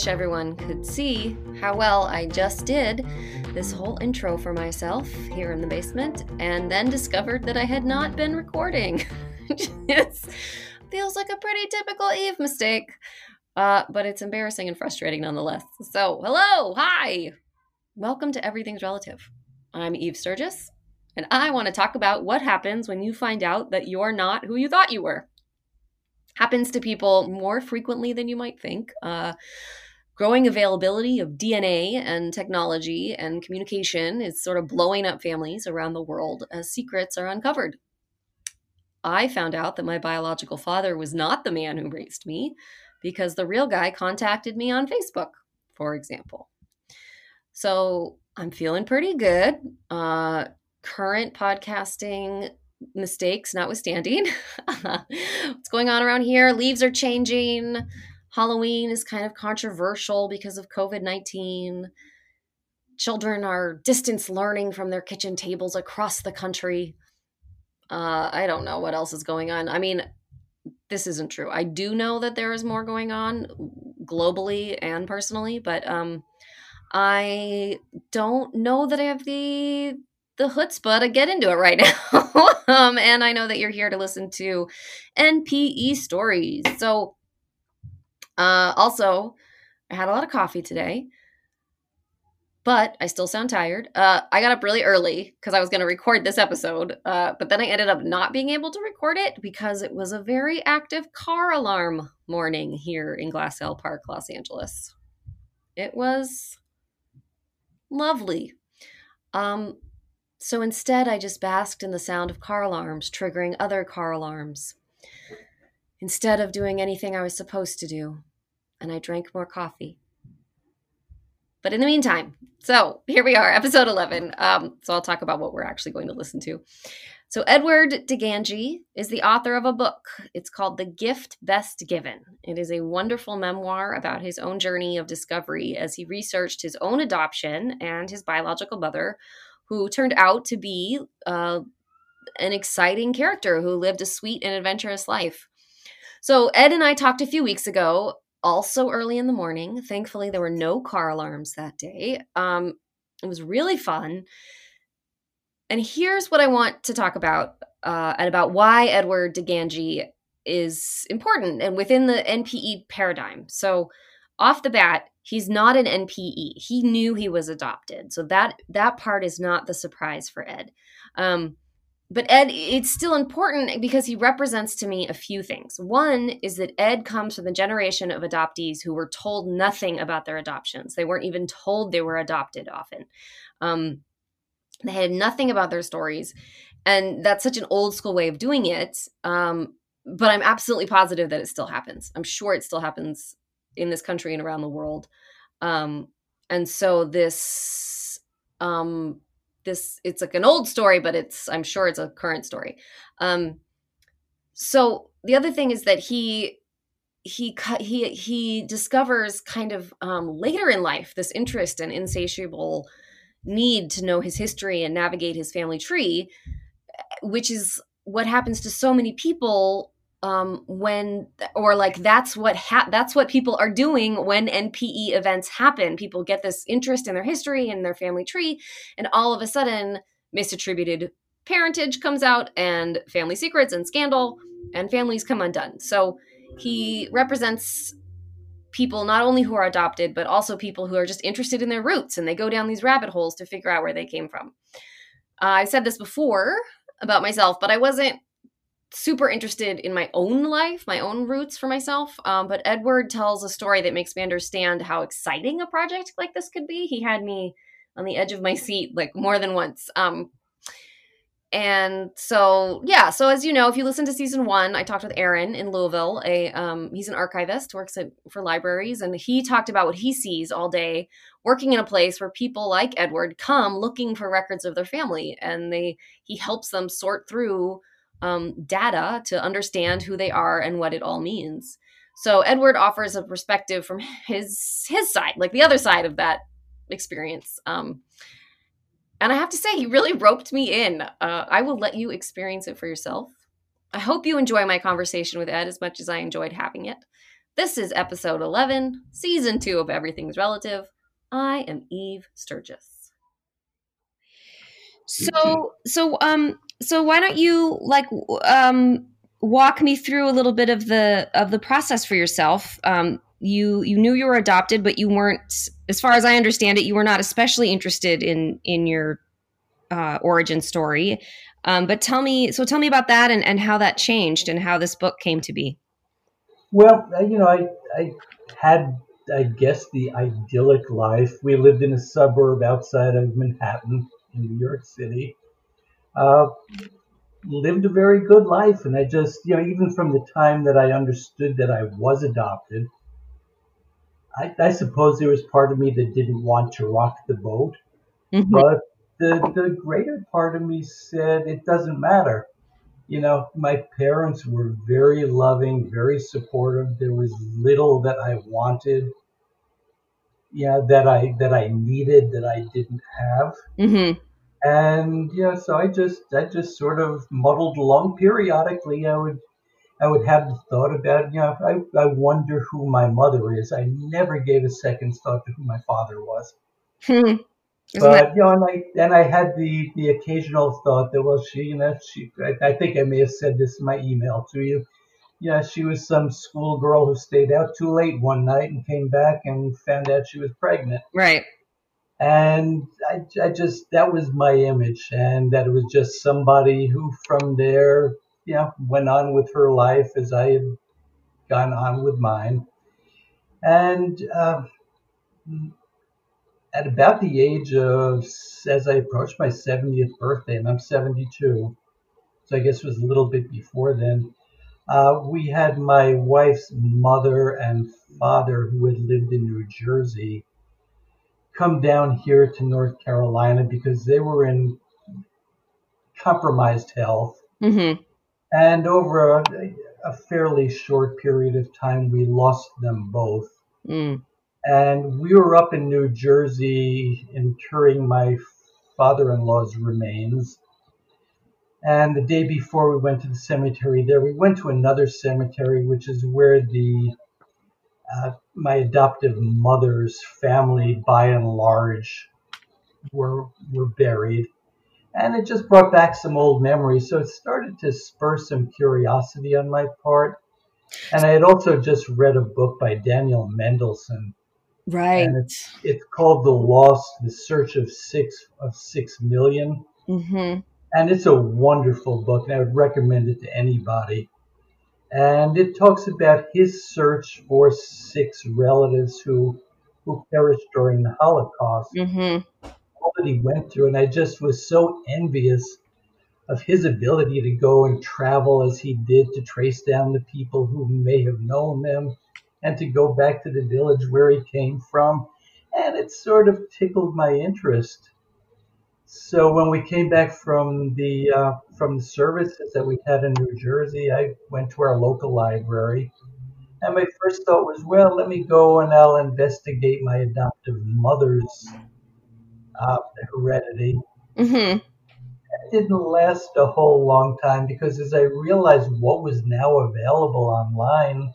Wish everyone could see how well I just did this whole intro for myself here in the basement and then discovered that I had not been recording. it feels like a pretty typical Eve mistake, uh, but it's embarrassing and frustrating nonetheless. So, hello, hi, welcome to Everything's Relative. I'm Eve Sturges, and I want to talk about what happens when you find out that you're not who you thought you were happens to people more frequently than you might think. Uh, growing availability of DNA and technology and communication is sort of blowing up families around the world as secrets are uncovered. I found out that my biological father was not the man who raised me because the real guy contacted me on Facebook, for example. So I'm feeling pretty good. Uh, current podcasting mistakes notwithstanding. What's going on around here? Leaves are changing. Halloween is kind of controversial because of COVID 19. Children are distance learning from their kitchen tables across the country. Uh, I don't know what else is going on. I mean, this isn't true. I do know that there is more going on globally and personally, but um, I don't know that I have the the chutzpah to get into it right now. um, and I know that you're here to listen to NPE stories. So uh, also, I had a lot of coffee today, but I still sound tired. Uh, I got up really early because I was going to record this episode, uh, but then I ended up not being able to record it because it was a very active car alarm morning here in Glassell Park, Los Angeles. It was lovely. Um, so instead, I just basked in the sound of car alarms triggering other car alarms instead of doing anything I was supposed to do and I drank more coffee. But in the meantime, so here we are, episode 11. Um, so I'll talk about what we're actually going to listen to. So, Edward DiGangi is the author of a book. It's called The Gift Best Given. It is a wonderful memoir about his own journey of discovery as he researched his own adoption and his biological mother, who turned out to be uh, an exciting character who lived a sweet and adventurous life. So, Ed and I talked a few weeks ago also early in the morning. Thankfully, there were no car alarms that day. Um, it was really fun. And here's what I want to talk about uh, and about why Edward DiGangi is important and within the NPE paradigm. So, off the bat, he's not an NPE. He knew he was adopted, so that that part is not the surprise for Ed. Um, but Ed, it's still important because he represents to me a few things. One is that Ed comes from the generation of adoptees who were told nothing about their adoptions. They weren't even told they were adopted often. Um, they had nothing about their stories. And that's such an old school way of doing it. Um, but I'm absolutely positive that it still happens. I'm sure it still happens in this country and around the world. Um, and so this um, this it's like an old story but it's i'm sure it's a current story. Um so the other thing is that he he he he discovers kind of um, later in life this interest and insatiable need to know his history and navigate his family tree which is what happens to so many people um, when or like that's what ha- that's what people are doing when NPE events happen. People get this interest in their history and their family tree, and all of a sudden, misattributed parentage comes out, and family secrets and scandal, and families come undone. So he represents people not only who are adopted, but also people who are just interested in their roots, and they go down these rabbit holes to figure out where they came from. Uh, I've said this before about myself, but I wasn't super interested in my own life, my own roots for myself. Um, but Edward tells a story that makes me understand how exciting a project like this could be. He had me on the edge of my seat like more than once. Um, and so yeah so as you know if you listen to season one i talked with aaron in louisville a um, he's an archivist works at, for libraries and he talked about what he sees all day working in a place where people like edward come looking for records of their family and they he helps them sort through um, data to understand who they are and what it all means so edward offers a perspective from his his side like the other side of that experience um, and I have to say, he really roped me in. Uh, I will let you experience it for yourself. I hope you enjoy my conversation with Ed as much as I enjoyed having it. This is episode 11, season 2 of Everything's Relative. I am Eve Sturges. So, so, um, so why don't you like, um, walk me through a little bit of the of the process for yourself? Um, you you knew you were adopted, but you weren't, as far as I understand it, you were not especially interested in in your uh, origin story. Um, but tell me, so tell me about that and, and how that changed and how this book came to be. Well, you know, I I had I guess the idyllic life. We lived in a suburb outside of Manhattan in New York City. Uh, lived a very good life, and I just you know even from the time that I understood that I was adopted I, I, suppose there was part of me that didn't want to rock the boat, mm-hmm. but the the greater part of me said it doesn't matter. You know, my parents were very loving, very supportive. There was little that I wanted, yeah, that I that I needed that I didn't have. Mm-hmm. And yeah, so I just I just sort of muddled along. Periodically, I would I would have the thought about, you know, I, I wonder who my mother is. I never gave a second thought to who my father was. Hmm. but that- you know, and I and I had the the occasional thought that well, she, you know, she. I, I think I may have said this in my email to you. Yeah, she was some schoolgirl who stayed out too late one night and came back and found out she was pregnant. Right. And I, I just that was my image, and that it was just somebody who from there know, went on with her life as I had gone on with mine. And uh, at about the age of, as I approached my 70th birthday, and I'm 72, so I guess it was a little bit before then, uh, we had my wife's mother and father, who had lived in New Jersey, come down here to North Carolina because they were in compromised health. Mm-hmm. And over a, a, fairly short period of time, we lost them both. Mm. And we were up in New Jersey interring my father in law's remains. And the day before we went to the cemetery there, we went to another cemetery, which is where the uh, my adoptive mother's family, by and large, were were buried and it just brought back some old memories. So it started to spur some curiosity on my part. And I had also just read a book by Daniel Mendelsohn. Right. And it's, it's called The Lost, The Search of Six of Six Million. Mm-hmm. And it's a wonderful book, and I would recommend it to anybody. And it talks about his search for six relatives who who perished during the Holocaust. Mm-hmm all that he went through, and I just was so envious of his ability to go and travel as he did to trace down the people who may have known them and to go back to the village where he came from. And it sort of tickled my interest. So when we came back from the uh, from the services that we had in New Jersey, I went to our local library, and my first thought was, well, let me go and I'll investigate my adoptive mother's uh, heredity. Mm-hmm. It didn't last a whole long time because as I realized what was now available online,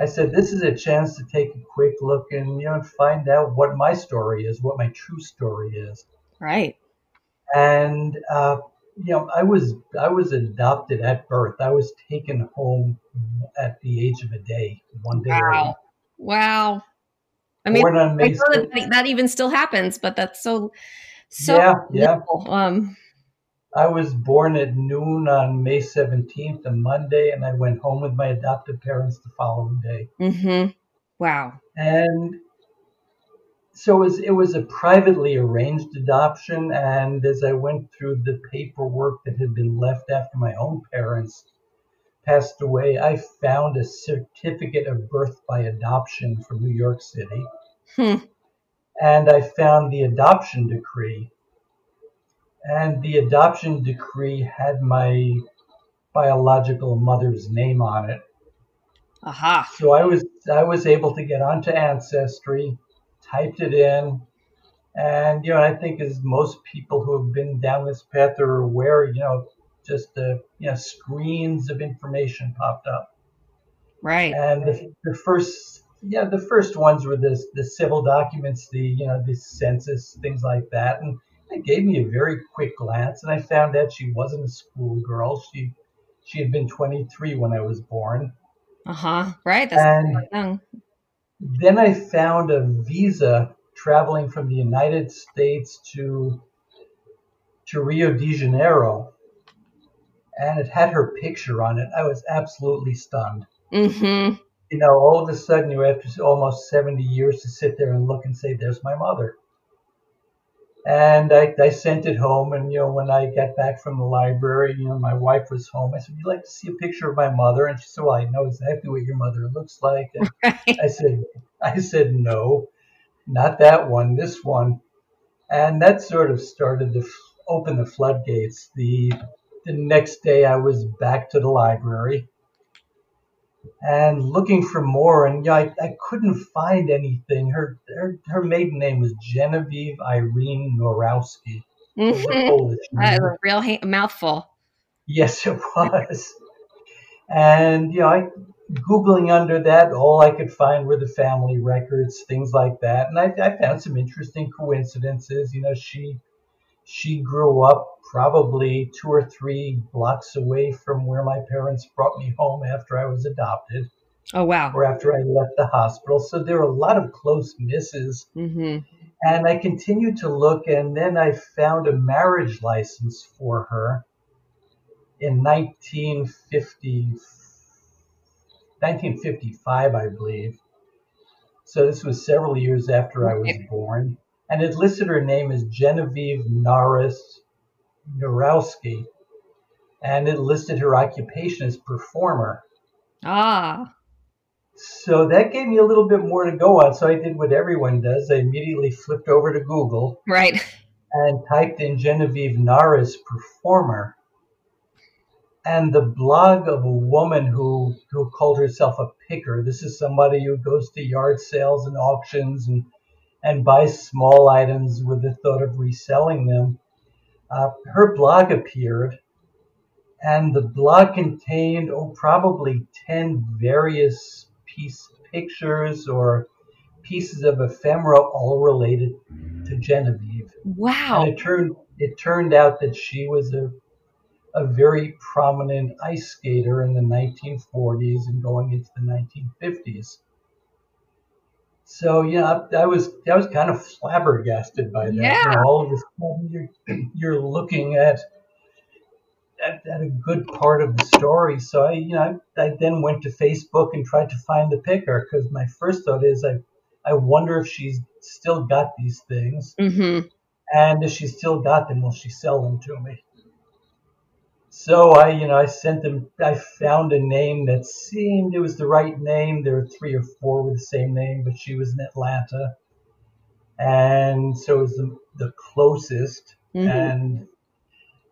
I said, "This is a chance to take a quick look and you know find out what my story is, what my true story is." Right. And uh, you know, I was I was adopted at birth. I was taken home at the age of a day, one day. Wow! Wow! I mean, I know that, that even still happens, but that's so so yeah, yeah. Um, I was born at noon on May 17th, a Monday, and I went home with my adoptive parents the following day. Mm-hmm. Wow. And so it was, it was a privately arranged adoption, and as I went through the paperwork that had been left after my own parents passed away, I found a certificate of birth by adoption from New York City. Hmm. And I found the adoption decree. And the adoption decree had my biological mother's name on it. Aha. So I was I was able to get onto Ancestry, typed it in, and you know I think as most people who have been down this path are aware, you know, just the you know screens of information popped up. Right. And the, the first yeah the first ones were the the civil documents, the you know the census things like that, and it gave me a very quick glance, and I found out she wasn't a schoolgirl. She she had been 23 when I was born. Uh huh. Right. That's And- young. Then I found a visa traveling from the United States to to Rio de Janeiro, and it had her picture on it. I was absolutely stunned. Mm-hmm. You know, all of a sudden, you after almost 70 years to sit there and look and say, "There's my mother." And I, I sent it home, and you know, when I got back from the library, you know, my wife was home. I said, "Would you like to see a picture of my mother?" And she said, "Well, I know exactly what your mother looks like." And Right. I said, I said, no, not that one, this one. And that sort of started to f- open the floodgates. The, the next day I was back to the library and looking for more. And yeah, I, I couldn't find anything. Her, her, her maiden name was Genevieve Irene Norowski. It was a Mm-hmm. Polish That is a real ha- mouthful. Yes, it was. And, you know, I, Googling under that, all I could find were the family records, things like that. And I, I found some interesting coincidences. You know, she she grew up probably two or three blocks away from where my parents brought me home after I was adopted Oh wow. or after I left the hospital. So there were a lot of close misses. Mm-hmm. And I continued to look, and then I found a marriage license for her in 1950, 1955, I believe. So this was several years after I was born. And it listed her name as Genevieve Norris Norowski. And it listed her occupation as performer. Ah. So that gave me a little bit more to go on. So I did what everyone does. I immediately flipped over to Google Right. and typed in Genevieve Norris performer. And the blog of a woman who, who called herself a picker. This is somebody who goes to yard sales and auctions and, and buy small items with the thought of reselling them. Uh, her blog appeared, and the blog contained oh, probably 10 various piece pictures or pieces of ephemera all related to Genevieve. Wow. And it turned it turned out that she was a a very prominent ice skater in the 1940s and going into the 1950s. So yeah, I, I was I was kind of flabbergasted by that. You Yeah. know, all of a sudden you're you're looking at, at at a good part of the story. So I you know I, I then went to Facebook and tried to find the picker because my first thought is I I wonder if she's still got these things. Mm-hmm. And if she still got them, will she sell them to me? So I, you know, I sent them. I found a name that seemed it was the right name. There were three or four with the same name, but she was in Atlanta, and so it was the, the closest. Mhm. And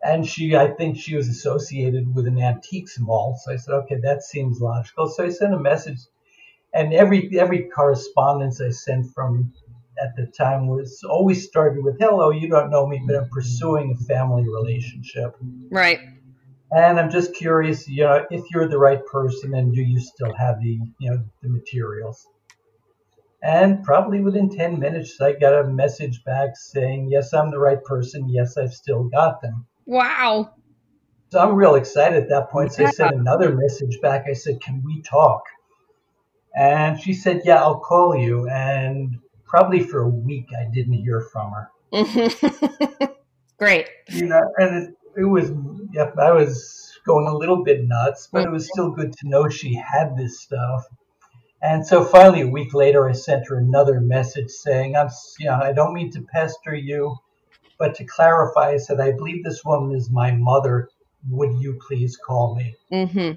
and she, I think she was associated with an antiques mall. So I said, okay, that seems logical. So I sent a message, and every every correspondence I sent from at the time was always started with hello you don't know me but i'm pursuing a family relationship Right. And i'm just curious you know if you're the right person and do you still have the you know the materials? And probably within 10 minutes i got a message back saying yes i'm the right person. Yes i've still got them. Wow. so i'm real excited at that point. So i sent another message back. I said can we talk? And she said yeah i'll call you. And probably for a week i didn't hear from her. Great. you know, and it, was, yep, I was going a little bit nuts, but it was still good to know she had this stuff. And so finally, a week later, I sent her another message saying, "I'm, you know, I don't mean to pester you, but to clarify, I said I believe this woman is my mother. Would you please call me?" Mm-hmm.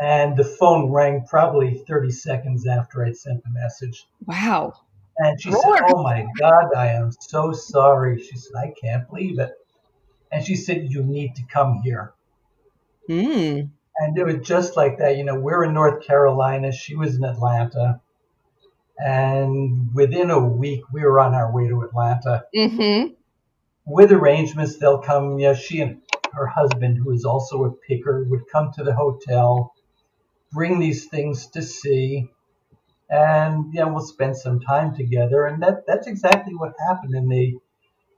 And the phone rang probably 30 seconds after I'd sent the message. Wow. And she Lord. said, "Oh my God, I am so sorry." She said, "I can't believe it." And she said, "You need to come here." Mm. And it was just like that. You know, we're in North Carolina. She was in Atlanta. And within a week, we were on our way to Atlanta. Mm-hmm. With arrangements, they'll come. You know, she and her husband, who is also a picker, would come to the hotel, bring these things to see, and you know, we'll spend some time together. And that that's exactly what happened. And they,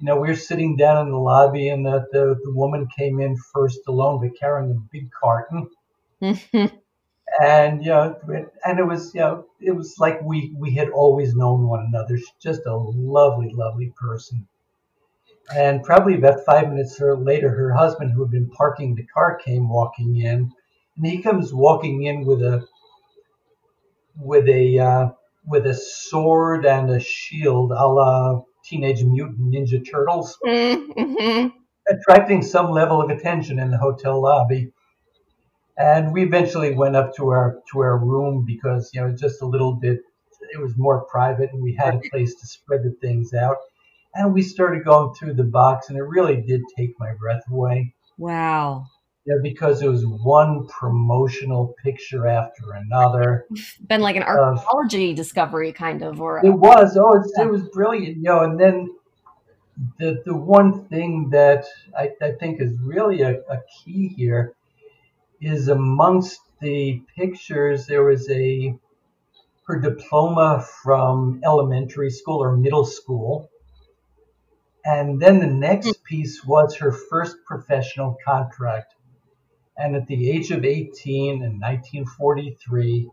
you know, we were sitting down in the lobby, and the, the, the woman came in first alone, but carrying a big carton. And you know, and it was you know, it was like we we had always known one another. She's just a lovely, lovely person. And probably about five minutes or later, her husband, who had been parking the car, came walking in, and he comes walking in with a with a uh, with a sword and a shield, a la Teenage Mutant Ninja Turtles Mm-hmm. attracting some level of attention in the hotel lobby. And we eventually went up to our to our room because you know just a little bit it was more private and we had a place to spread the things out. And we started going through the box and it really did take my breath away. Wow. Yeah, because it was one promotional picture after another. Been like an archaeology discovery, kind of, or It was. Oh, it's, it was brilliant. You know, and then the the one thing that I, I think is really a, a key here is amongst the pictures there was a her diploma from elementary school or middle school. And then the next hmm. piece was her first professional contract. And at the age of 18 in 1943,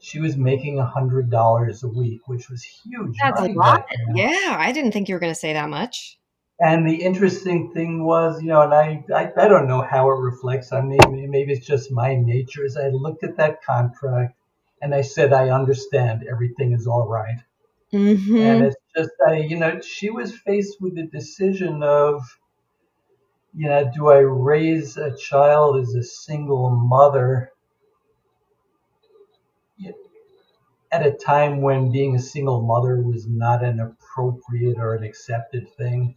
she was making $100 a week, which was huge. that's a lot. Yeah, I didn't think you were going to say that much. And the interesting thing was, you know, and I, I, I don't know how it reflects on me. Maybe it's just my nature. Is I looked at that contract and I said, I understand everything is all right. Mm-hmm. And it's just, I, you know, she was faced with the decision of, you know, do I raise a child as a single mother at a time when being a single mother was not an appropriate or an accepted thing?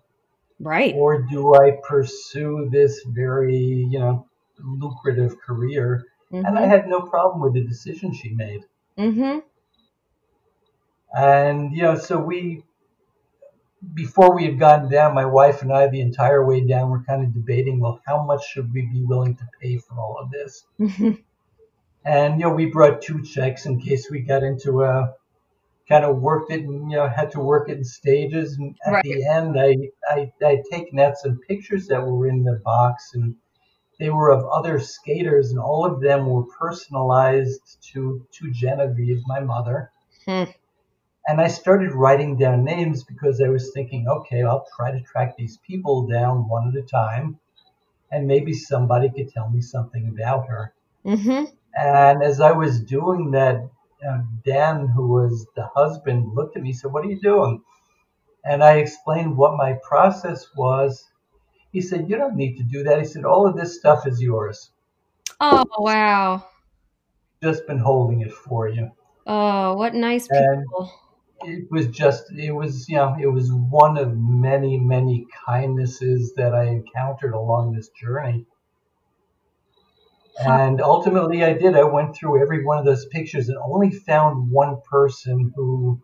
right. or do I pursue this very, you know, lucrative career? And I Mm-hmm. had no problem with the decision she made. Mm-hmm. And, you know, so we, before we had gotten down, my wife and I, the entire way down, were kind of debating, well, how much should we be willing to pay for all of this? Mm-hmm. And, you know, we brought two checks in case we got into a, kind of worked it and, you know, had to work it in stages. And at Right. the end, I, I, I'd taken out some pictures that were in the box and they were of other skaters and all of them were personalized to, to Genevieve, my mother. And I started writing down names because I was thinking, okay, I'll try to track these people down one at a time. And maybe somebody could tell me something about her. Mm-hmm. And as I was doing that, uh, Dan, who was the husband, looked at me and said, What are you doing? And I explained what my process was. He said, You don't need to do that. He said, All of this stuff is yours. Oh wow. Just been holding it for you. Oh, what nice And- people. It was just, it was, you know, it was one of many, many kindnesses that I encountered along this journey. And ultimately, I did. I went through every one of those pictures and only found one person who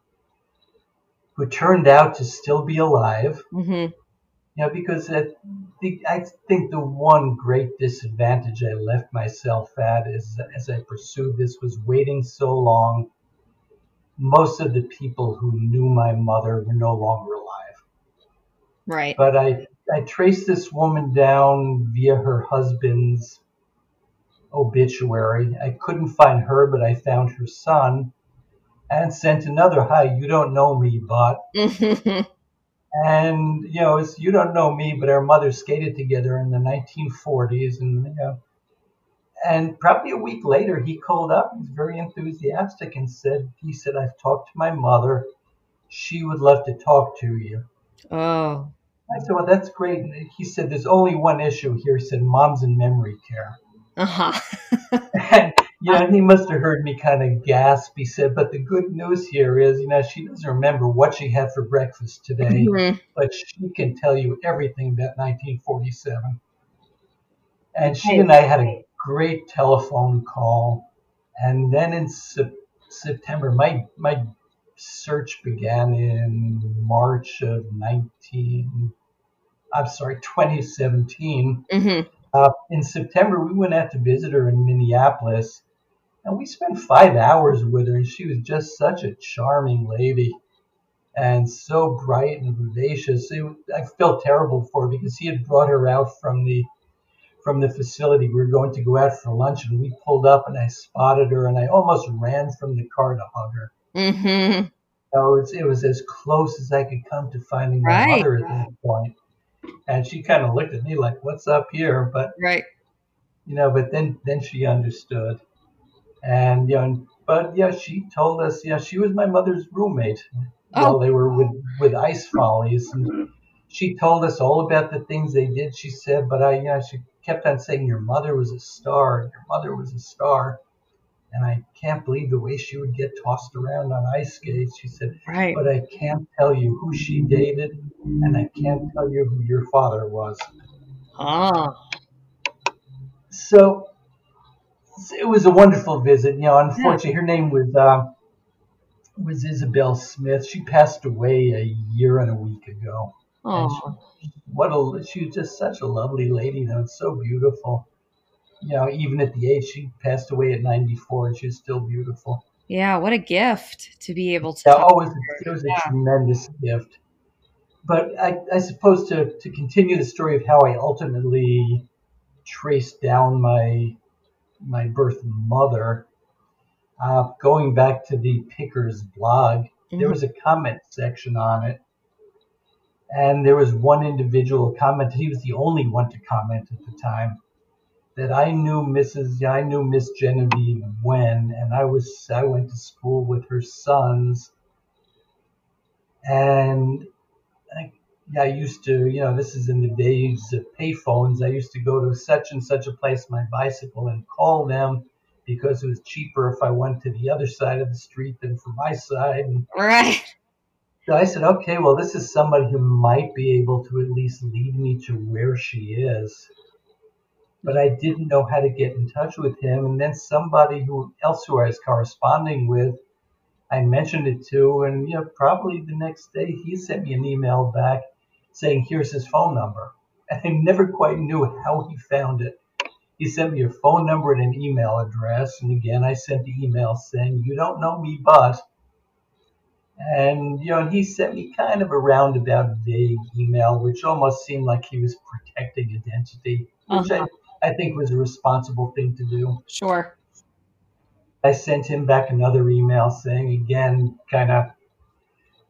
who turned out to still be alive. Mm-hmm. You know, because I think, I think the one great disadvantage I left myself at is as I pursued this was waiting so long. Most of the people who knew my mother were no longer alive. Right. But I, I traced this woman down via her husband's obituary. I couldn't find her, but I found her son and sent another, Hi, you don't know me, but. And, you know, it's, you don't know me, but our mothers skated together in the 1940s. And, you know, and probably a week later, he called up. He was very enthusiastic and said, "He said I've talked to my mother. She would love to talk to you." Oh. I said, "Well, that's great." And he said, "There's only one issue here." He said, "Mom's in memory care." Uh huh. and you know, he must have heard me kind of gasp. He said, "But the good news here is, you know, she doesn't remember what she had for breakfast today, Mhm. but she can tell you everything about 1947." And she and I had a great telephone call, and then in Sep- September, my my search began in March of 19. I'm sorry, 2017. Mhm. Uh, in September, we went out to visit her in Minneapolis, and we spent five hours with her, and she was just such a charming lady and so bright and vivacious. It, I felt terrible for her because he had brought her out from the from the facility. We were going to go out for lunch, and we pulled up, and I spotted her, and I almost ran from the car to hug her. Mm-hmm. So it was, it was as close as I could come to finding my Right. mother at that point. And she kind of looked at me like, "What's up here?" But Right. you know, but then then she understood, and you know, but yeah, she told us, yeah, she was my mother's roommate while Oh. they were with with Ice Follies, and she told us all about the things they did. She said, but I, yeah, she kept on saying, your mother was a star, your mother was a star, and I can't believe the way she would get tossed around on ice skates. She said, Right. but I can't tell you who she dated, and I can't tell you who your father was. Oh. So it was a wonderful visit. You know, unfortunately, her name was uh, was Isabel Smith. She passed away a year and a week ago. And Oh. what a she was just such a lovely lady, though, and so beautiful. You know, even at the age she passed away at 94, and she's still beautiful. Yeah. What a gift to be able to. Yeah, oh, it was, was a tremendous gift. But I, I suppose to, to continue the story of how I ultimately traced down my my birth mother, uh, going back to the Pickers blog, there Mhm. was a comment section on it. And there was one individual commented, he was the only one to comment at the time, that I knew Mrs. I knew Miss Genevieve when, and I was I went to school with her sons, and I, I used to, you know, this is in the days of payphones. I used to go to such and such a place my bicycle and call them because it was cheaper if I went to the other side of the street than from my side. And Right. So I said, okay, well, this is somebody who might be able to at least lead me to where she is. But I didn't know how to get in touch with him. And then somebody who else who I was corresponding with, I mentioned it to, and you know, probably the next day he sent me an email back saying, here's his phone number. And I never quite knew how he found it. He sent me a phone number and an email address. And again, I sent the email saying, you don't know me, but and you know, he sent me kind of a roundabout, vague email, which almost seemed like he was protecting identity, which Uh-huh. I, I think was a responsible thing to do. Sure. I sent him back another email saying, again, kind of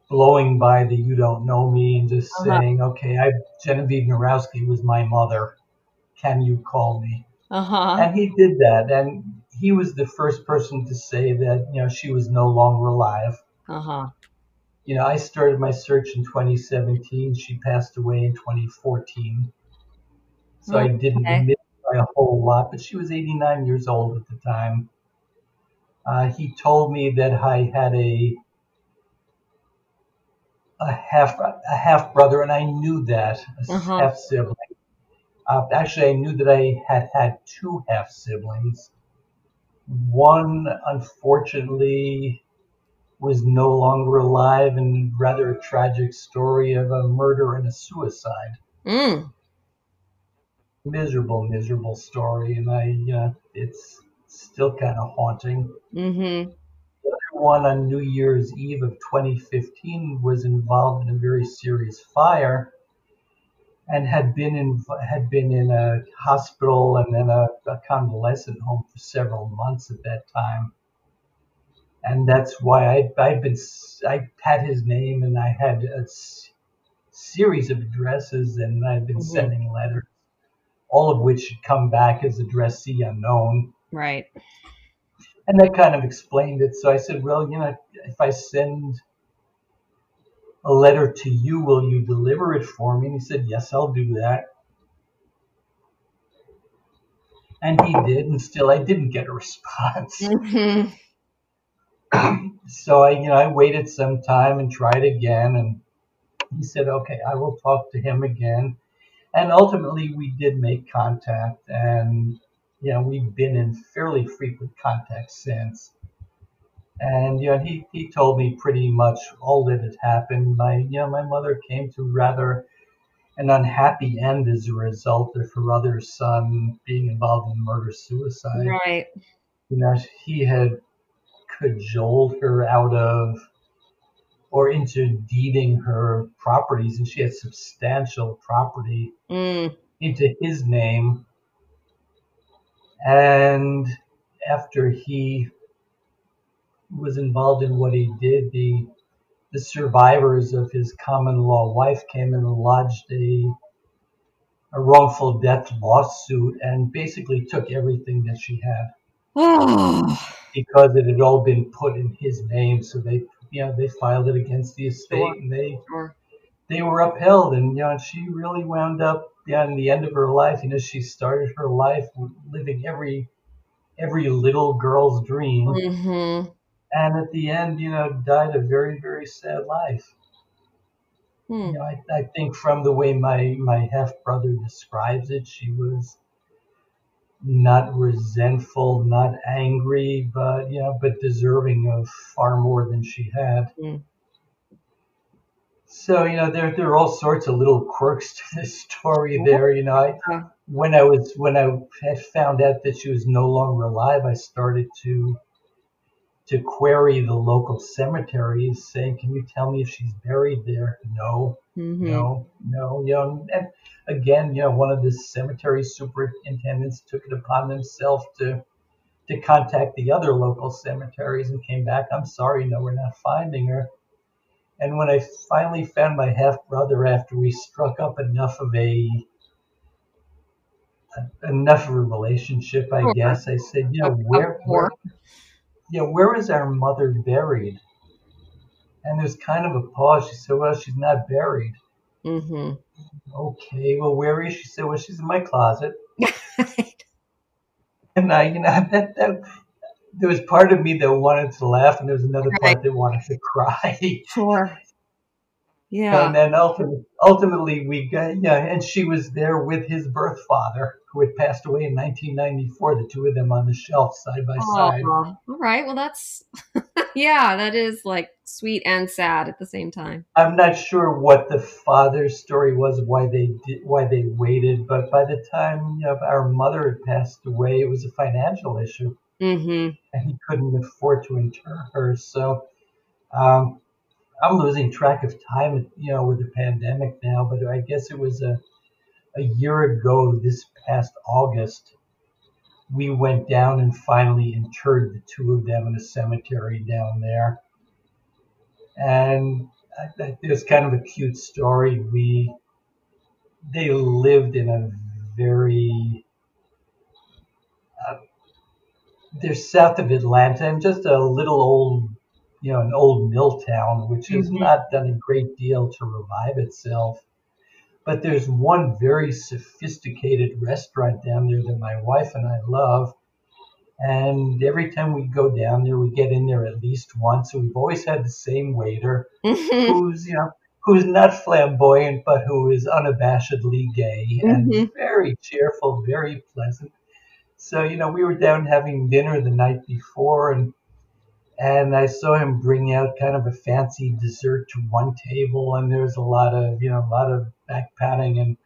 blowing by the "you don't know me" and just Uh-huh. saying, "Okay, I Genevieve Narowski was my mother. Can you call me?" Uh huh. And he did that, and he was the first person to say that you know she was no longer alive. Uh huh. you know, I started my search in 2017. She passed away in 2014. So I didn't Okay. miss by a whole lot, but she was 89 years old at the time. Uh, he told me that I had a a half a half brother, and I knew that a Uh-huh. half sibling. Uh, actually, I knew that I had had two half siblings. One, unfortunately, was no longer alive, and rather a tragic story of a murder and a suicide. Mm. Miserable, miserable story, and I, uh, it's still kind of haunting. Mm-hmm. The other one on New Year's Eve of 2015 was involved in a very serious fire, and had been in had been in a hospital and then a, a convalescent home for several months at that time. And that's why I I'd been I had his name and I had a s- series of addresses and I've been Mhm. sending letters. all of which come back as addressee unknown. Right. And that kind of explained it. So I said, well, you know, if I send a letter to you, will you deliver it for me? And he said, yes, I'll do that. And he did, and still I didn't get a response. Mm-hmm. So I, you know, I waited some time and tried again, and he said, okay, I will talk to him again. And ultimately, we did make contact, and you know, we've been in fairly frequent contact since. And you know, he, he told me pretty much all that had happened. My you know, my mother came to rather an unhappy end as a result of her other son being involved in murder suicide. Right. You know, he had cajoled her out of or into deeding her properties, and she had substantial property Mm. into his name. And after he was involved in what he did, the the survivors of his common law wife came and lodged a a wrongful death lawsuit and basically took everything that she had. because it had all been put in his name. So they, you know, they filed it against the estate, Sure. and they Sure. they were upheld. And you know, and she really wound up, yeah, in the end of her life, you know, she started her life living every every little girl's dream, Mm-hmm. and at the end, you know, died a very very sad life. Hmm. You know, I, I think from the way my my half brother describes it, she was not resentful, not angry, but you know, but deserving of far more than she had. Mm. So you know, there there are all sorts of little quirks to this story. There, you know, I, Yeah. when I was when I found out that she was no longer alive, I started to to query the local cemeteries, saying, "Can you tell me if she's buried there?" No, Mm-hmm. no, no, you know, and again, you know, one of the cemetery superintendents took it upon themselves to to contact the other local cemeteries and came back. I'm sorry, no, we're not finding her. And when I finally found my half brother after we struck up enough of a, enough of a relationship, I guess, I said, you know, where, where. Yeah, where is our mother buried? And there's kind of a pause. She said, well, she's not buried. Mm-hmm. Okay, well, where is she? She said, well, she's in my closet. And I, you know, that, that there was part of me that wanted to laugh, and there was another Right. part that wanted to cry. sure. Yeah. And then ultimately, ultimately, we got, yeah, and she was there with his birth father, who had passed away in 1994. The two of them on the shelf side by side. Aw. All right. Well, that's yeah. That is like sweet and sad at the same time. I'm not sure what the father's story was, why they did, why they waited, but by the time you know, our mother had passed away, it was a financial issue. Mm-hmm. and he couldn't afford to inter her. So um, I'm losing track of time, you know, with the pandemic now. But I guess it was a a year ago, this past August, we went down and finally interred the two of them in a cemetery down there. And was kind of a cute story. We they lived in a very uh, they're south of Atlanta and just a little old, you know, an old mill town, which has Mhm. not done a great deal to revive itself. But there's one very sophisticated restaurant down there that my wife and I love. And every time we go down there, we get in there at least once. And we've always had the same waiter Mm-hmm. who's, you know, who's not flamboyant, but who is unabashedly gay and Mhm. very cheerful, very pleasant. So, you know, we were down having dinner the night before and and I saw him bring out kind of a fancy dessert to one table and there was a lot of, you know, a lot of back patting and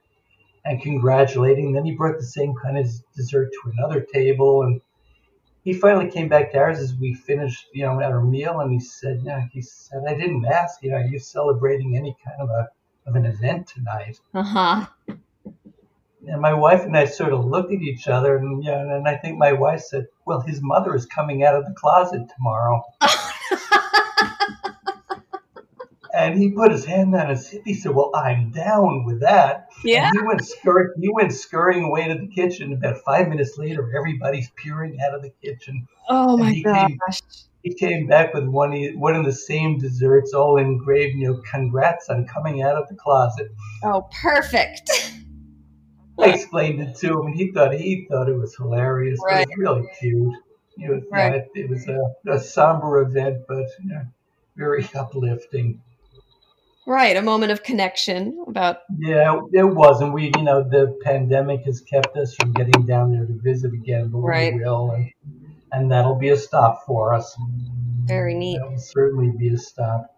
and congratulating. Then he brought the same kind of dessert to another table and he finally came back to ours as we finished, you know, our meal, and he said, "Yeah," he said, "I didn't ask. You know, are you celebrating any kind of a of an event tonight?" Uh-huh. And my wife and I sort of looked at each other, and you know, and I think my wife said, "Well, his mother is coming out of the closet tomorrow," and he put his hand on his hip. He said, "Well, I'm down with that." Yeah. And he went scurry, He went scurrying away to the kitchen. About five minutes later, everybody's peering out of the kitchen. Oh my he gosh. came- He came back with one one of the same desserts, all engraved. You know, congrats on coming out of the closet. Oh, perfect. I explained it to him, and he thought he thought it was hilarious. Right. It was really cute. It was, Right. it, it was a, a somber event, but you know, very uplifting. Right. A moment of connection about. Yeah, it was, and we, you know, the pandemic has kept us from getting down there to visit again, but Right. we will, and, and that'll be a stop for us. Very neat. That will certainly be a stop.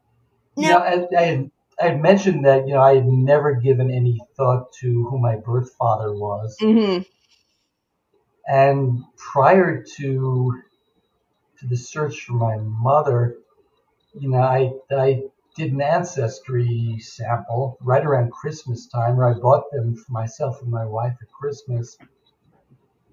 You Now- know, I, I, had, I had mentioned that you know I had never given any thought to who my birth father was. hmm And prior to to the search for my mother, you know, I I did an ancestry sample right around Christmas time, where I bought them for myself and my wife at Christmas.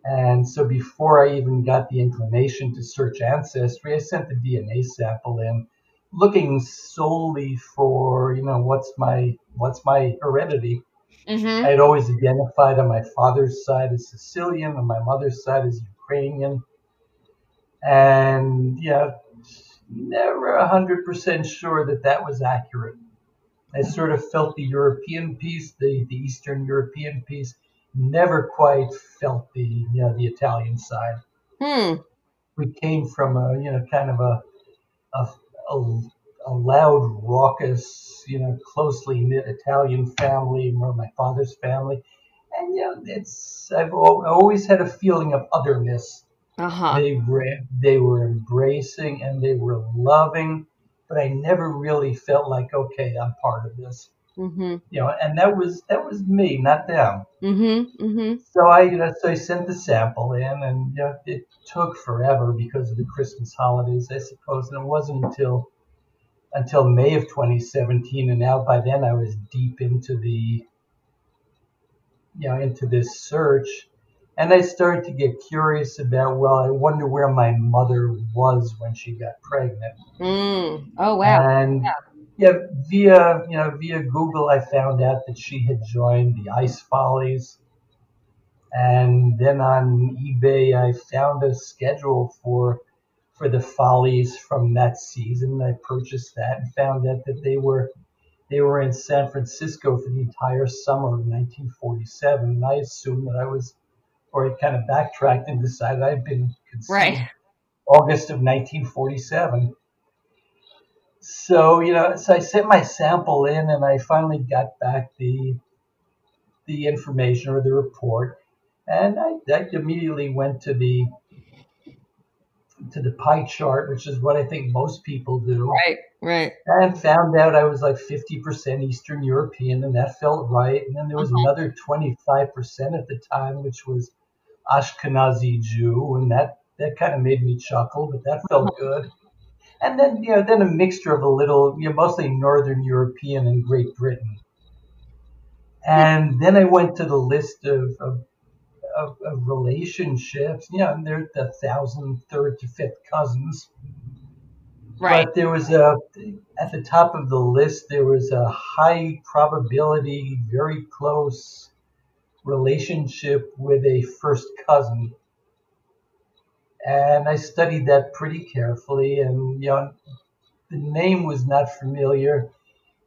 And so before I even got the inclination to search ancestry, I sent the DNA sample in, looking solely for, you know, what's my what's my heredity. hmm I had always identified on my father's side as Sicilian, on my mother's side as Ukrainian. And yeah, never a hundred percent sure that that was accurate. I sort of felt the European piece, the, the Eastern European piece, never quite felt the you know, the Italian side. Hmm. We came from a you know kind of a a, a, a loud, raucous, you know, closely knit Italian family, more my father's family, and you know, it's I've al- always had a feeling of otherness. Uh huh. They were they were embracing and they were loving, but I never really felt like okay, I'm part of this, hmm you know, and that was that was me, not them. hmm hmm So I, you know, so I sent the sample in, and you know, it took forever because of the Christmas holidays, I suppose. And it wasn't until until May of 2017, and now by then I was deep into the, you know, into this search, and I started to get curious about, well, I wonder where my mother was when she got pregnant. Mm. Oh wow. And yeah, via you know via Google, I found out that she had joined the Ice Follies, and then on eBay, I found a schedule for for the Follies from that season. I purchased that and found out that they were they were in San Francisco for the entire summer of 1947. And I assumed that I was, or I kind of backtracked and decided I'd been conceived Right. August of 1947. So you know, so I sent my sample in, and I finally got back the the information or the report, and I, I immediately went to the to the pie chart, which is what I think most people do, Right. Right. and found out I was like 50% Eastern European, and that felt right. And then there was Mhm. another 25% at the time, which was Ashkenazi Jew, and that that kind of made me chuckle, but that felt good. And then you know, then a mixture of a little, you know, mostly Northern European and Great Britain. And then I went to the list of of, of, of relationships. You know, and there's the thousand third to fifth cousins. Right. But there was a at the top of the list there was a high probability, very close relationship with a first cousin. And I studied that pretty carefully and you know the name was not familiar.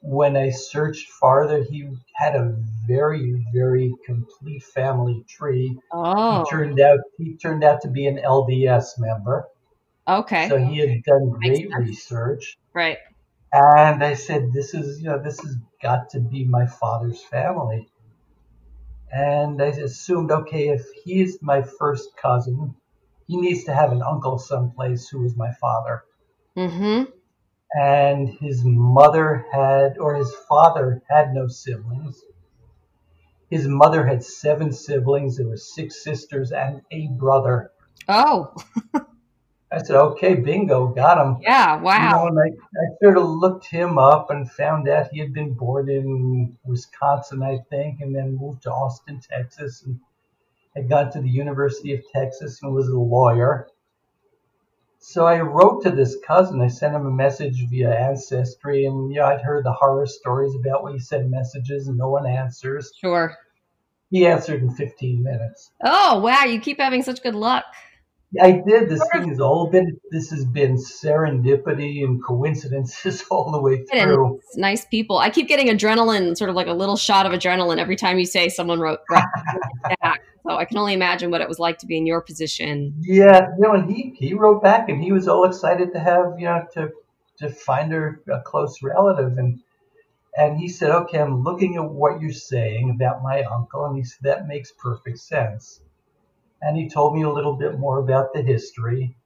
When I searched farther, he had a very, very complete family tree. Oh. He turned out he turned out to be an LDS member. Okay. So he had done great research. right. And I said, this is, you know, this has got to be my father's family. And I assumed, okay, if he's my first cousin, he needs to have an uncle someplace who was my father. Mm-hmm. And his mother had, or his father had no siblings. His mother had seven siblings. There were six sisters and a brother. Oh. I said, okay, bingo, got him. Yeah. You know, Wow. and I, I sort of looked him up and found out he had been born in Wisconsin, I think, and then moved to Austin, Texas, and had gone to the University of Texas and was a lawyer. so I wrote to this cousin. I sent him a message via Ancestry, and yeah, I'd heard the horror stories about when you send messages and no one answers. Sure. He answered in 15 minutes. Oh wow, you keep having such good luck. I did. This thing has all been. This has been serendipity and coincidences all the way through. It's nice people. I keep getting adrenaline, sort of like a little shot of adrenaline every time you say someone wrote back. so I can only imagine what it was like to be in your position. Yeah, you know, and he he wrote back, and he was all excited to have you know to to find her a close relative, and and he said, okay, I'm looking at what you're saying about my uncle, and he said that makes perfect sense and he told me a little bit more about the history.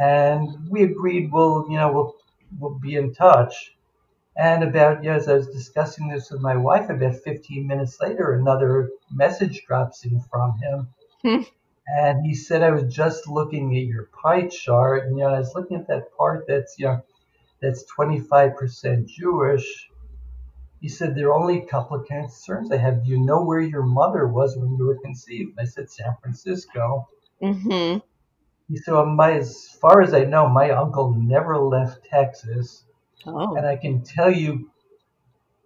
And we agreed we'll, you know, we'll we'll be in touch. And about yeah, as I was discussing this with my wife, about 15 minutes later, another message drops in from him. Hmm. and he said, I was just looking at your pie chart, and you know, I was looking at that part that's you know, that's 25% Jewish he said, There are only a couple of concerns I have. Do you know where your mother was when you were conceived? I said, San Francisco. Mm-hmm. He said, well, my, As far as I know, my uncle never left Texas. Oh. And I can tell you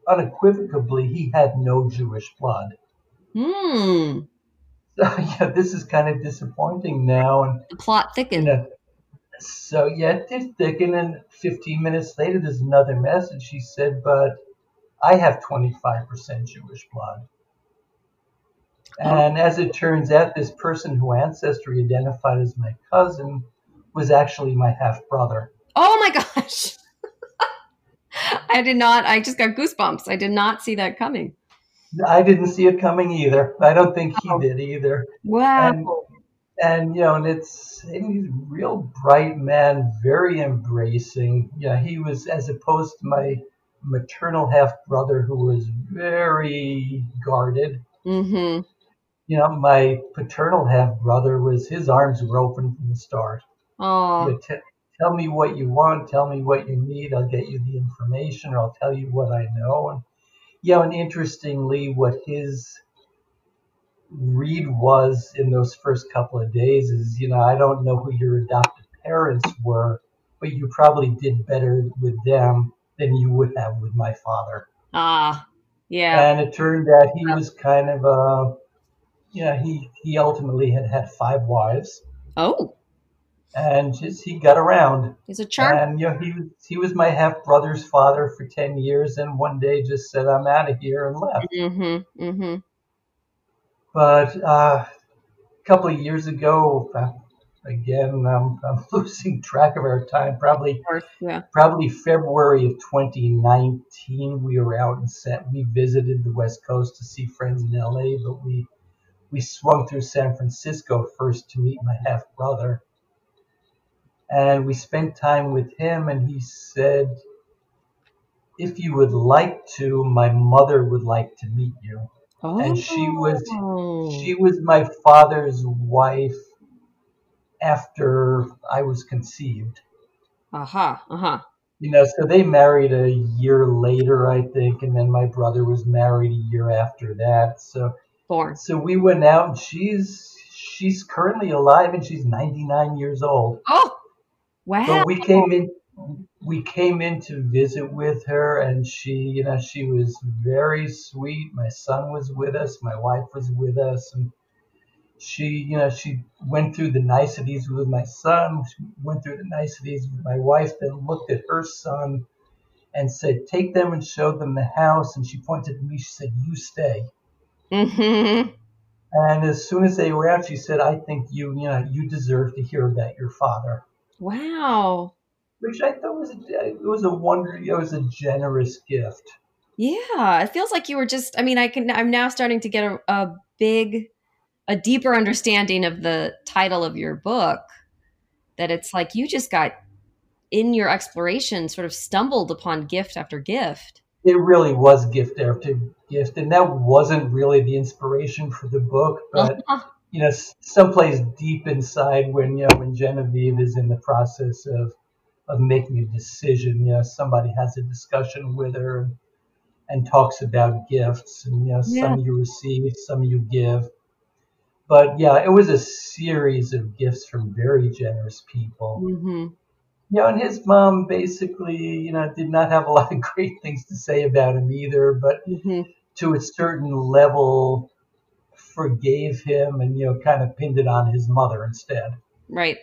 unequivocally, he had no Jewish blood. Hmm. So, yeah, this is kind of disappointing now. And the plot thickened. You know, so, yeah, it did thicken. And 15 minutes later, there's another message. She said, But I have 25% Jewish blood. And as it turns out, this person who Ancestry identified as my cousin was actually my half brother. Oh my gosh. I did not, I just got goosebumps. I did not see that coming. I didn't see it coming either. I don't think he did either. Wow. And, and you know, and it's and he's a real bright man, very embracing. Yeah, he was as opposed to my maternal half brother who was very guarded. Mm-hmm. You know, my paternal half brother was his arms were open from the start. Oh. T- tell me what you want. Tell me what you need. I'll get you the information, or I'll tell you what I know. And yeah, and interestingly, what his read was in those first couple of days is, you know, I don't know who your adopted parents were, but you probably did better with them than you would have with my father. Ah, yeah. And it turned out he was kind of a, you know, he he ultimately had had five wives. Oh. And just he got around. He's a charm. And you know, he was he was my half brother's father for ten years, and one day just said, "I'm out of here," and left. Mm-hmm. Mm-hmm. But uh, a couple of years ago, again, I'm, I'm losing track of our time. Probably, course, yeah. probably February of 2019. We were out and set. We visited the West Coast to see friends in LA, but we we swung through San Francisco first to meet my half brother, and we spent time with him. And he said, "If you would like to, my mother would like to meet you." Oh. And she was oh. she was my father's wife after I was conceived. Aha, uh-huh, uh-huh. You know, so they married a year later, I think, and then my brother was married a year after that. So born. So we went out and she's she's currently alive and she's 99 years old. Oh. Wow. But we came in we came in to visit with her and she, you know, she was very sweet. My son was with us, my wife was with us and she, you know, she went through the niceties with my son. She went through the niceties with my wife. Then looked at her son and said, "Take them and show them the house." And she pointed to me. She said, "You stay." Mm-hmm. And as soon as they were out, she said, "I think you, you know, you deserve to hear about your father." Wow. Which I thought was a, it was a wonder. It was a generous gift. Yeah, it feels like you were just. I mean, I can. I'm now starting to get a, a big a deeper understanding of the title of your book that it's like you just got in your exploration sort of stumbled upon gift after gift it really was gift after gift and that wasn't really the inspiration for the book but uh-huh. you know someplace deep inside when you know when genevieve is in the process of of making a decision you know somebody has a discussion with her and, and talks about gifts and you know yeah. some you receive some you give but yeah, it was a series of gifts from very generous people. Mm-hmm. You know, and his mom basically, you know, did not have a lot of great things to say about him either, but Mm-hmm. to a certain level forgave him and, you know, kind of pinned it on his mother instead. Right.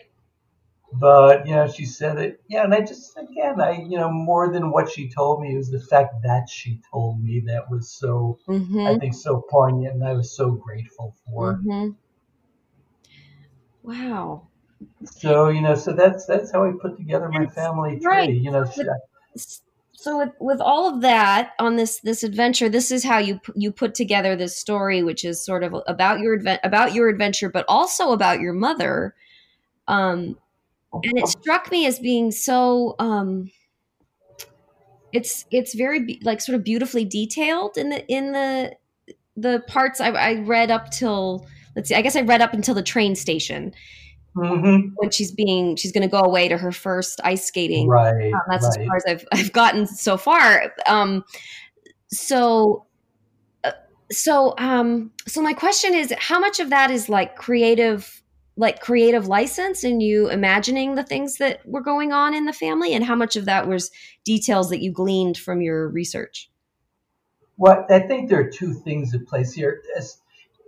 But, you know, she said it, yeah, and I just, again, I, you know, more than what she told me it was the fact that she told me that was so, I Mm-hmm. think, so poignant, and I was so grateful for. Mm-hmm. Wow. So, you know, so that's that's how I put together my That's family tree. right. You know, so with, with all of that on this this adventure this is how you you put together this story which is sort of about your advent about your adventure but also about your mother um and it struck me as being so um it's it's very like sort of beautifully detailed in the in the the parts I, I read up till let's see i guess i read up until the train station. Hmm when she's being she's going to go away to her first ice skating. Right, um, that's as far as I've I've gotten so far. Um, so, uh, so, um, so my question is, how much of that is like creative, like creative license, and you imagining the things that were going on in the family, and how much of that was details that you gleaned from your research? Well, I think there are two things at place here. As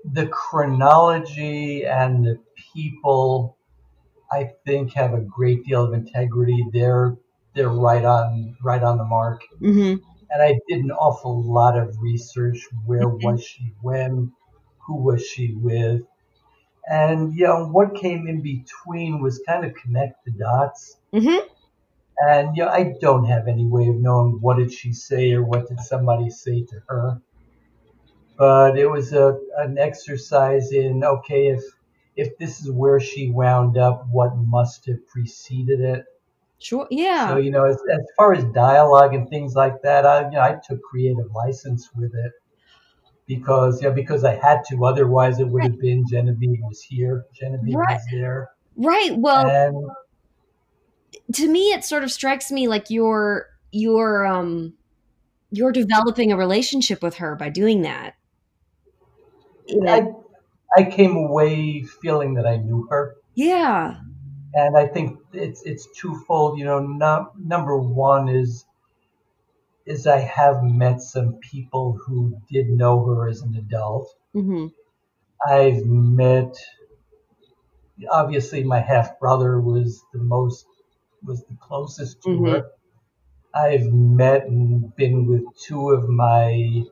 the chronology and the people, I think, have a great deal of integrity. They're they're right on right on the mark. Mm-hmm. And I did an awful lot of research. Where Mhm. was she when? Who was she with? And you know what came in between was kind of connect the dots. Mm-hmm. And you know, I don't have any way of knowing what did she say or what did somebody say to her. But it was a an exercise in okay, if if this is where she wound up, what must have preceded it. Sure. Yeah. So you know, as, as far as dialogue and things like that, I you know I took creative license with it because yeah because I had to. Otherwise, it would have been Genevieve was here, Genevieve Right. was there, right. Well, and to me it sort of strikes me like you're you're um you're developing a relationship with her by doing that I I came away feeling that I knew her. yeah and I think it's it's twofold. You know, no, number one is is I have met some people who did know her as an adult. hmm I've met obviously my half brother was the most was the closest to Mhm. her. I've met and been with two of my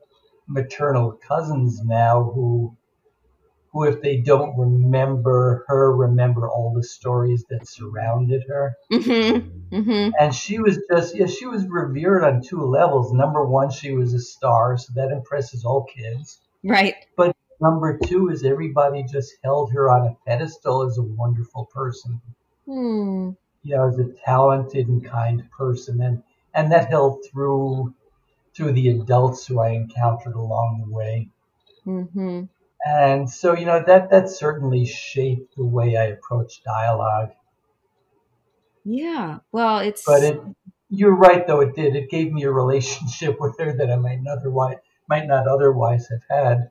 maternal cousins now who who if they don't remember her remember all the stories that surrounded her? Hmm hmm and she was just yeah she was revered on two levels. Number one she was a star so that impresses all kids. Right. But number two is everybody just held her on a pedestal as a wonderful person. Hmm. you know as a talented and kind person. And and that held through through the adults who i encountered along the way. Hmm and so you know that that certainly shaped the way i approach dialogue. Yeah well it's but it you're right though it did. It gave me a relationship with her that i might not otherwise might not otherwise have had.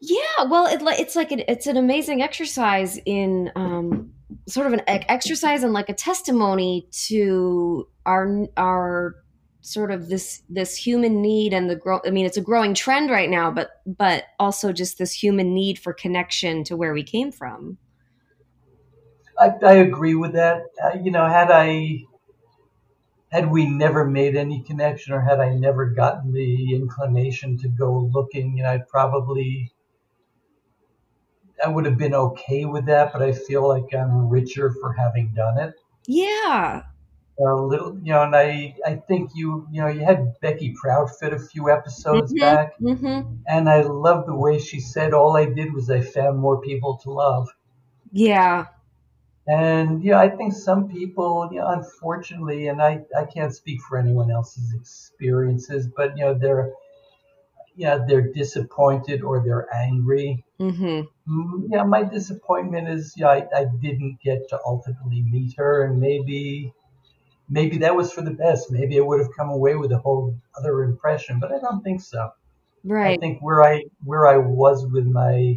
Yeah well it, it's like an, it's an amazing exercise in um sort of an exercise and like a testimony to our our sort of this this human need and the grow i mean it's a growing trend right now but but also just this human need for connection to where we came from I, I agree with that. Uh, you know, had I had we never made any connection, or had I never gotten the inclination to go looking, you know, I'd probably I would have been okay with that. But I feel like I'm richer for having done it. yeah A little, you know, and I I think you you know you had Becky Proudfit a few episodes Mhm. back, mm-hmm. and I love the way she said, "All I did was I found more people to love." yeah And yeah, I think some people, you know, unfortunately, and I, I can't speak for anyone else's experiences, but you know, they're yeah, they're disappointed or they're angry. mm-hmm. Mm, Yeah, my disappointment is yeah, I, I didn't get to ultimately meet her, and maybe maybe that was for the best. Maybe I would have come away with a whole other impression, but I don't think so. Right. I think where I where I was with my,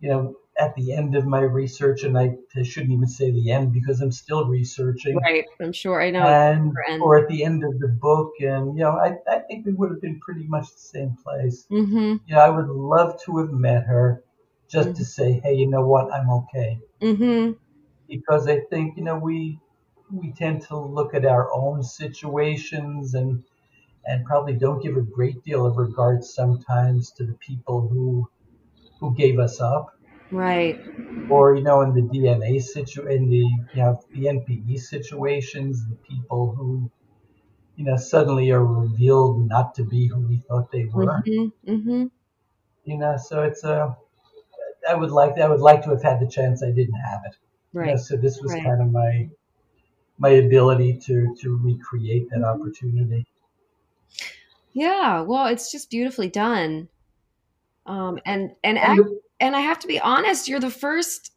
you know, at the end of my research, and I, I shouldn't even say the end because I'm still researching. Right, I'm sure. I know. And or at the end of the book, and you know, I, I think we would have been pretty much the same place. Mm-hmm. You know, I would love to have met her just Mm-hmm. to say, hey, you know what, I'm okay. Mm-hmm. Because I think you know we we tend to look at our own situations and and probably don't give a great deal of regard sometimes to the people who who gave us up Right. or you know in the DNA situ in the you know the NPE situations, the people who you know suddenly are revealed not to be who we thought they were. Mm-hmm. Mm-hmm. You know, so it's a I would like I would like to have had the chance. I didn't have it. You know, Right. so this was Right. kind of my my ability to to recreate that opportunity. Yeah. Well, it's just beautifully done. Um, and and And ac- and I have to be honest, you're the first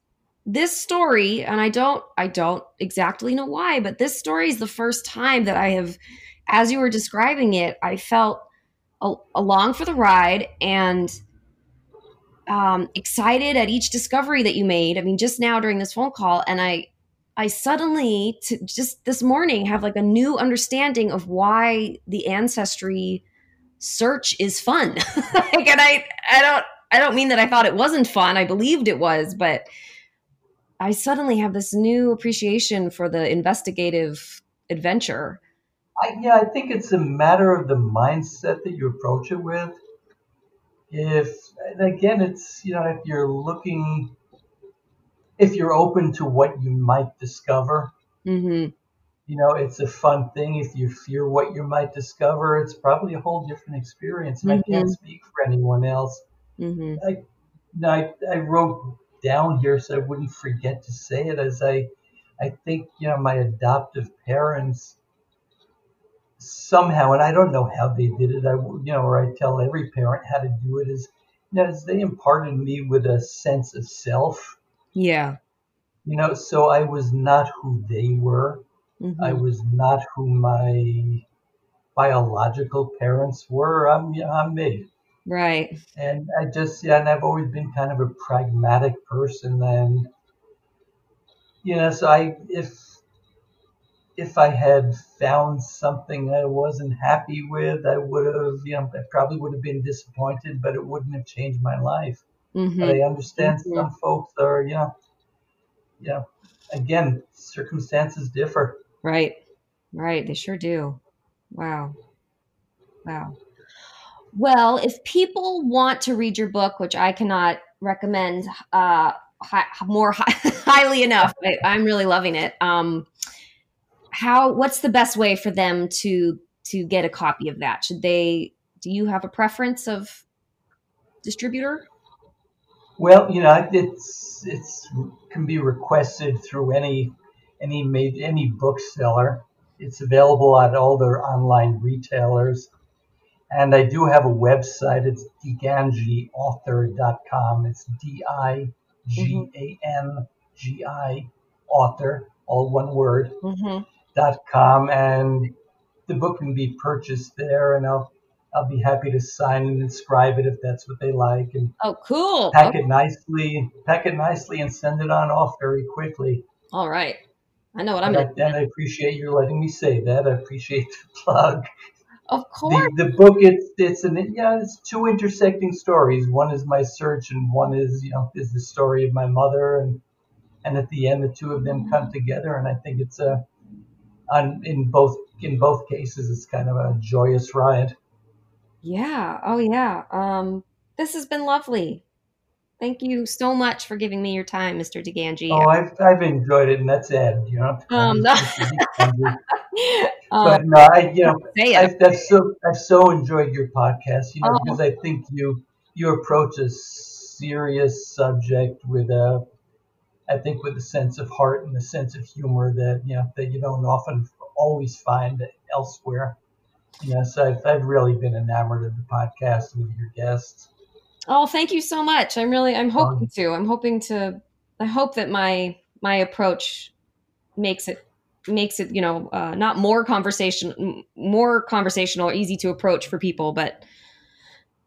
this story and I don't I don't exactly know why, but this story is the first time that I have as you were describing it, I felt a- along for the ride and um, excited at each discovery that you made. I mean, just now during this phone call, and I, I suddenly, just this morning, have like a new understanding of why the ancestry search is fun. like, and I, I don't, I don't mean that I thought it wasn't fun. I believed it was, but I suddenly have this new appreciation for the investigative adventure. I, yeah, I think it's a matter of the mindset that you approach it with. If and again, it's you know if you're looking, if you're open to what you might discover, Mm-hmm. you know, it's a fun thing. If you fear what you might discover, it's probably a whole different experience. And I can't speak for anyone else. Mm-hmm. I, I, I wrote down here so I wouldn't forget to say it as I, I think, you know, my adoptive parents somehow, and I don't know how they did it, I, you know, or I tell every parent how to do it is, you know, is they imparted me with a sense of self, Yeah. you know, so I was not who they were. Mhm. I was not who my biological parents were. I'm, I'm me. Right. and I just yeah, and I've always been kind of a pragmatic person, and you know, so I if if I had found something I wasn't happy with, I would have, you know, I probably would have been disappointed, but it wouldn't have changed my life. Mm-hmm. But I understand Mhm. some folks are, know, you again, circumstances differ. Right. Right. They sure do. Wow. Wow. Well, if people want to read your book, which I cannot recommend uh, hi- more hi- highly enough, I, I'm really loving it. Um, how? What's the best way for them to to get a copy of that? Should they? Do you have a preference of distributor? Well, you know, it's it's can be requested through any any ma- any bookseller. It's available at all their online retailers, and I do have a website. It's digangiauthor.com. It's D I G A N G I author, all one word Mm-hmm. dot com, and the book can be purchased there, and I'll I'll be happy to sign and inscribe it if that's what they like, and Oh, cool. pack Okay. it nicely, pack it nicely, and send it on off very quickly. All right. I know what I'm And I, and I appreciate you letting me say that. I appreciate the plug. Of course. The, the book it's it's an yeah it's two intersecting stories. One is my search, and one is you know is the story of my mother, and and at the end the two of them come together, and I think it's a on in both in both cases it's kind of a joyous ride. Yeah. Oh, yeah. Um, this has been lovely. Thank you so much for giving me your time, Mr. DiGangi. Oh, I've I've enjoyed it, and that's it. You know. Um, no. but um, no, I you know. I've, I've so I've so enjoyed your podcast, you know, Oh. because I think you you approach a serious subject with a, I think with a sense of heart and a sense of humor that you know that you don't often always find elsewhere. So I've, I've really been enamored of the podcast and with your guests. Oh, thank you so much. I'm really, I'm hoping to. I'm hoping to. I hope that my my approach makes it makes it you know uh, not more conversation more conversational or easy to approach for people, but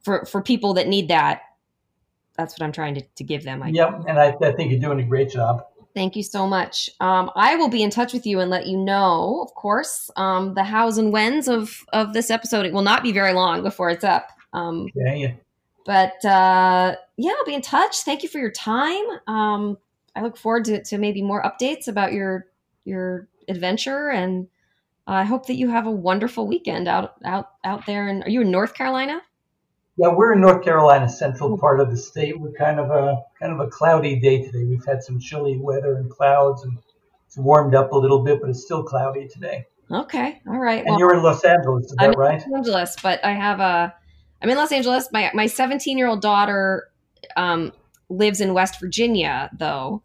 for for people that need that that's what I'm trying to, to give them. I, yep, and I, I think you're doing a great job. Thank you so much. Um, I will be in touch with you and let you know, of course, um, the hows and whens of of this episode. It will not be very long before it's up. Um, okay. But uh, yeah, I'll be in touch. Thank you for your time. Um, I look forward to, to maybe more updates about your your adventure, and I hope that you have a wonderful weekend out out out there. And are you in North Carolina? Yeah, we're in North Carolina, central part of the state. We're kind of a kind of a cloudy day today. We've had some chilly weather and clouds, and it's warmed up a little bit, but it's still cloudy today. Okay, all right. And well, you're in Los Angeles, is I'm that right? Los Angeles, but I have a. I'm in Los Angeles. My my 17 year old daughter um, lives in West Virginia, though.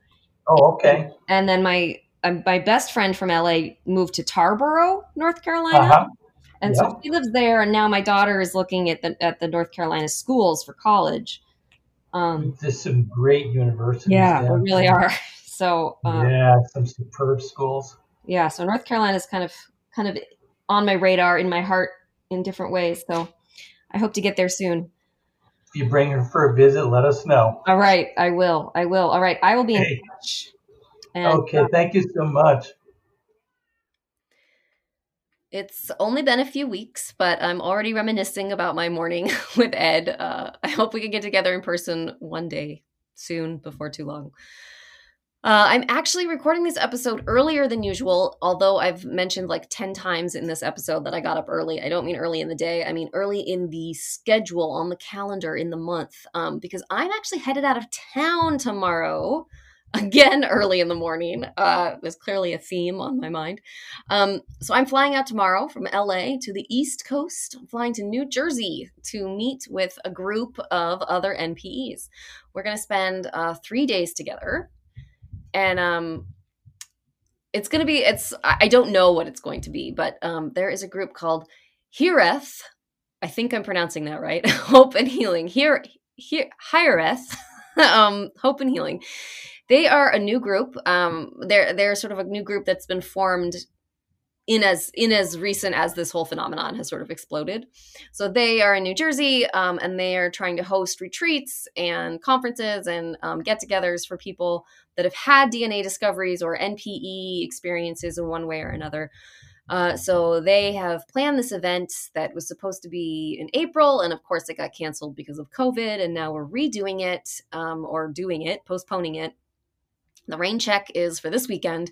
Oh, okay. And then my my best friend from LA moved to Tarboro, North Carolina. Uh-huh. And so she lives there, and now my daughter is looking at the at the North Carolina schools for college. Um, There's some great universities. Yeah, there really are. So um, yeah, some superb schools. Yeah, so North Carolina is kind of kind of on my radar, in my heart, in different ways. So I hope to get there soon. If you bring her for a visit, let us know. All right, I will. I will. All right, I will be in touch. And, okay, uh, thank you so much. It's only been a few weeks, but I'm already reminiscing about my morning with Ed. Uh, I hope we can get together in person one day soon, before too long. Uh, I'm actually recording this episode earlier than usual, although I've mentioned like 10 times in this episode that I got up early. I don't mean early in the day, I mean early in the schedule on the calendar in the month, um, because I'm actually headed out of town tomorrow again early in the morning. Uh, there's clearly a theme on my mind. Um, so I'm flying out tomorrow from LA to the East Coast. I'm flying to New Jersey to meet with a group of other NPEs. We're going to spend uh, three days together. And um, it's going to be, it's, I don't know what it's going to be, but um, there is a group called Hiraeth. I think I'm pronouncing that right. Hope and Healing. Here, here, Hiraeth. um, Hope and Healing they are a new group. Um, they're they're sort of a new group that's been formed in as in as recent as this whole phenomenon has sort of exploded. So they are in New Jersey, um, and they are trying to host retreats and conferences and um, get-togethers for people that have had DNA discoveries or NPE experiences in one way or another. Uh, so they have planned this event that was supposed to be in April, and of course it got canceled because of COVID, and now we're redoing it um, or doing it, postponing it the rain check is for this weekend.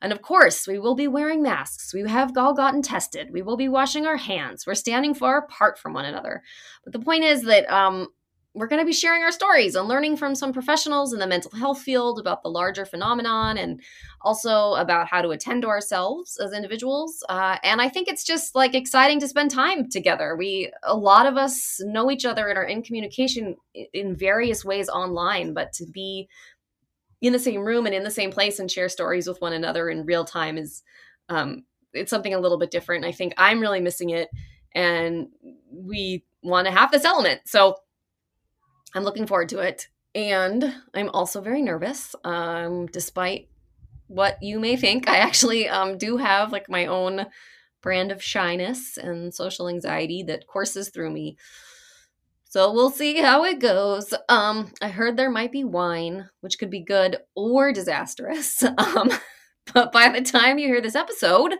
And of course, we will be wearing masks. We have all gotten tested. We will be washing our hands. We're standing far apart from one another. But the point is that um, we're going to be sharing our stories and learning from some professionals in the mental health field about the larger phenomenon and also about how to attend to ourselves as individuals. Uh, and I think it's just like exciting to spend time together. We, a lot of us know each other and are in communication in various ways online, but to be in the same room and in the same place and share stories with one another in real time is um, it's something a little bit different. I think I'm really missing it, and we want to have this element. So I'm looking forward to it, and I'm also very nervous. Um, despite what you may think, I actually um, do have like my own brand of shyness and social anxiety that courses through me. So we'll see how it goes. Um, I heard there might be wine, which could be good or disastrous. Um, but by the time you hear this episode,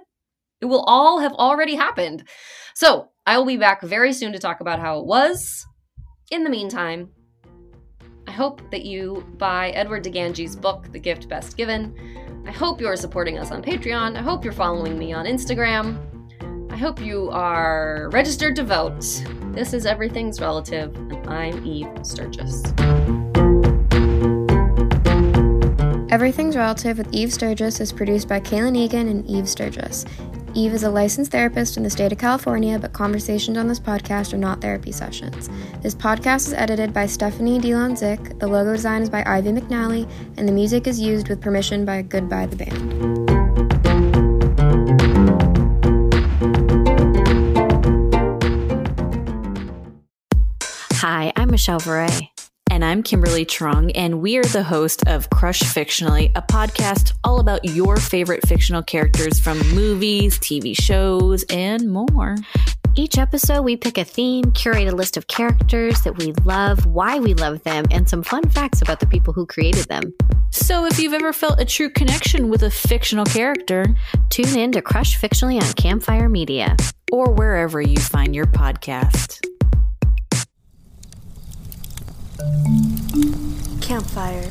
it will all have already happened. So I will be back very soon to talk about how it was. In the meantime, I hope that you buy Edward DiGangi's book, The Gift Best Given. I hope you're supporting us on Patreon. I hope you're following me on Instagram. I hope you are registered to vote. This is Everything's Relative, and I'm Eve Sturges. Everything's Relative with Eve Sturges is produced by Kaylin Egan and Eve Sturges. Eve is a licensed therapist in the state of California, but conversations on this podcast are not therapy sessions. This podcast is edited by Stephanie DeLonzik, the logo design is by Ivy McNally, and the music is used with permission by Goodbye the Band. Hi, I'm Michelle Varay. And I'm Kimberly Trung, and we are the host of Crush Fictionally, a podcast all about your favorite fictional characters from movies, TV shows, and more. Each episode, we pick a theme, curate a list of characters that we love, why we love them, and some fun facts about the people who created them. So if you've ever felt a true connection with a fictional character, tune in to Crush Fictionally on Campfire Media or wherever you find your podcast. Campfire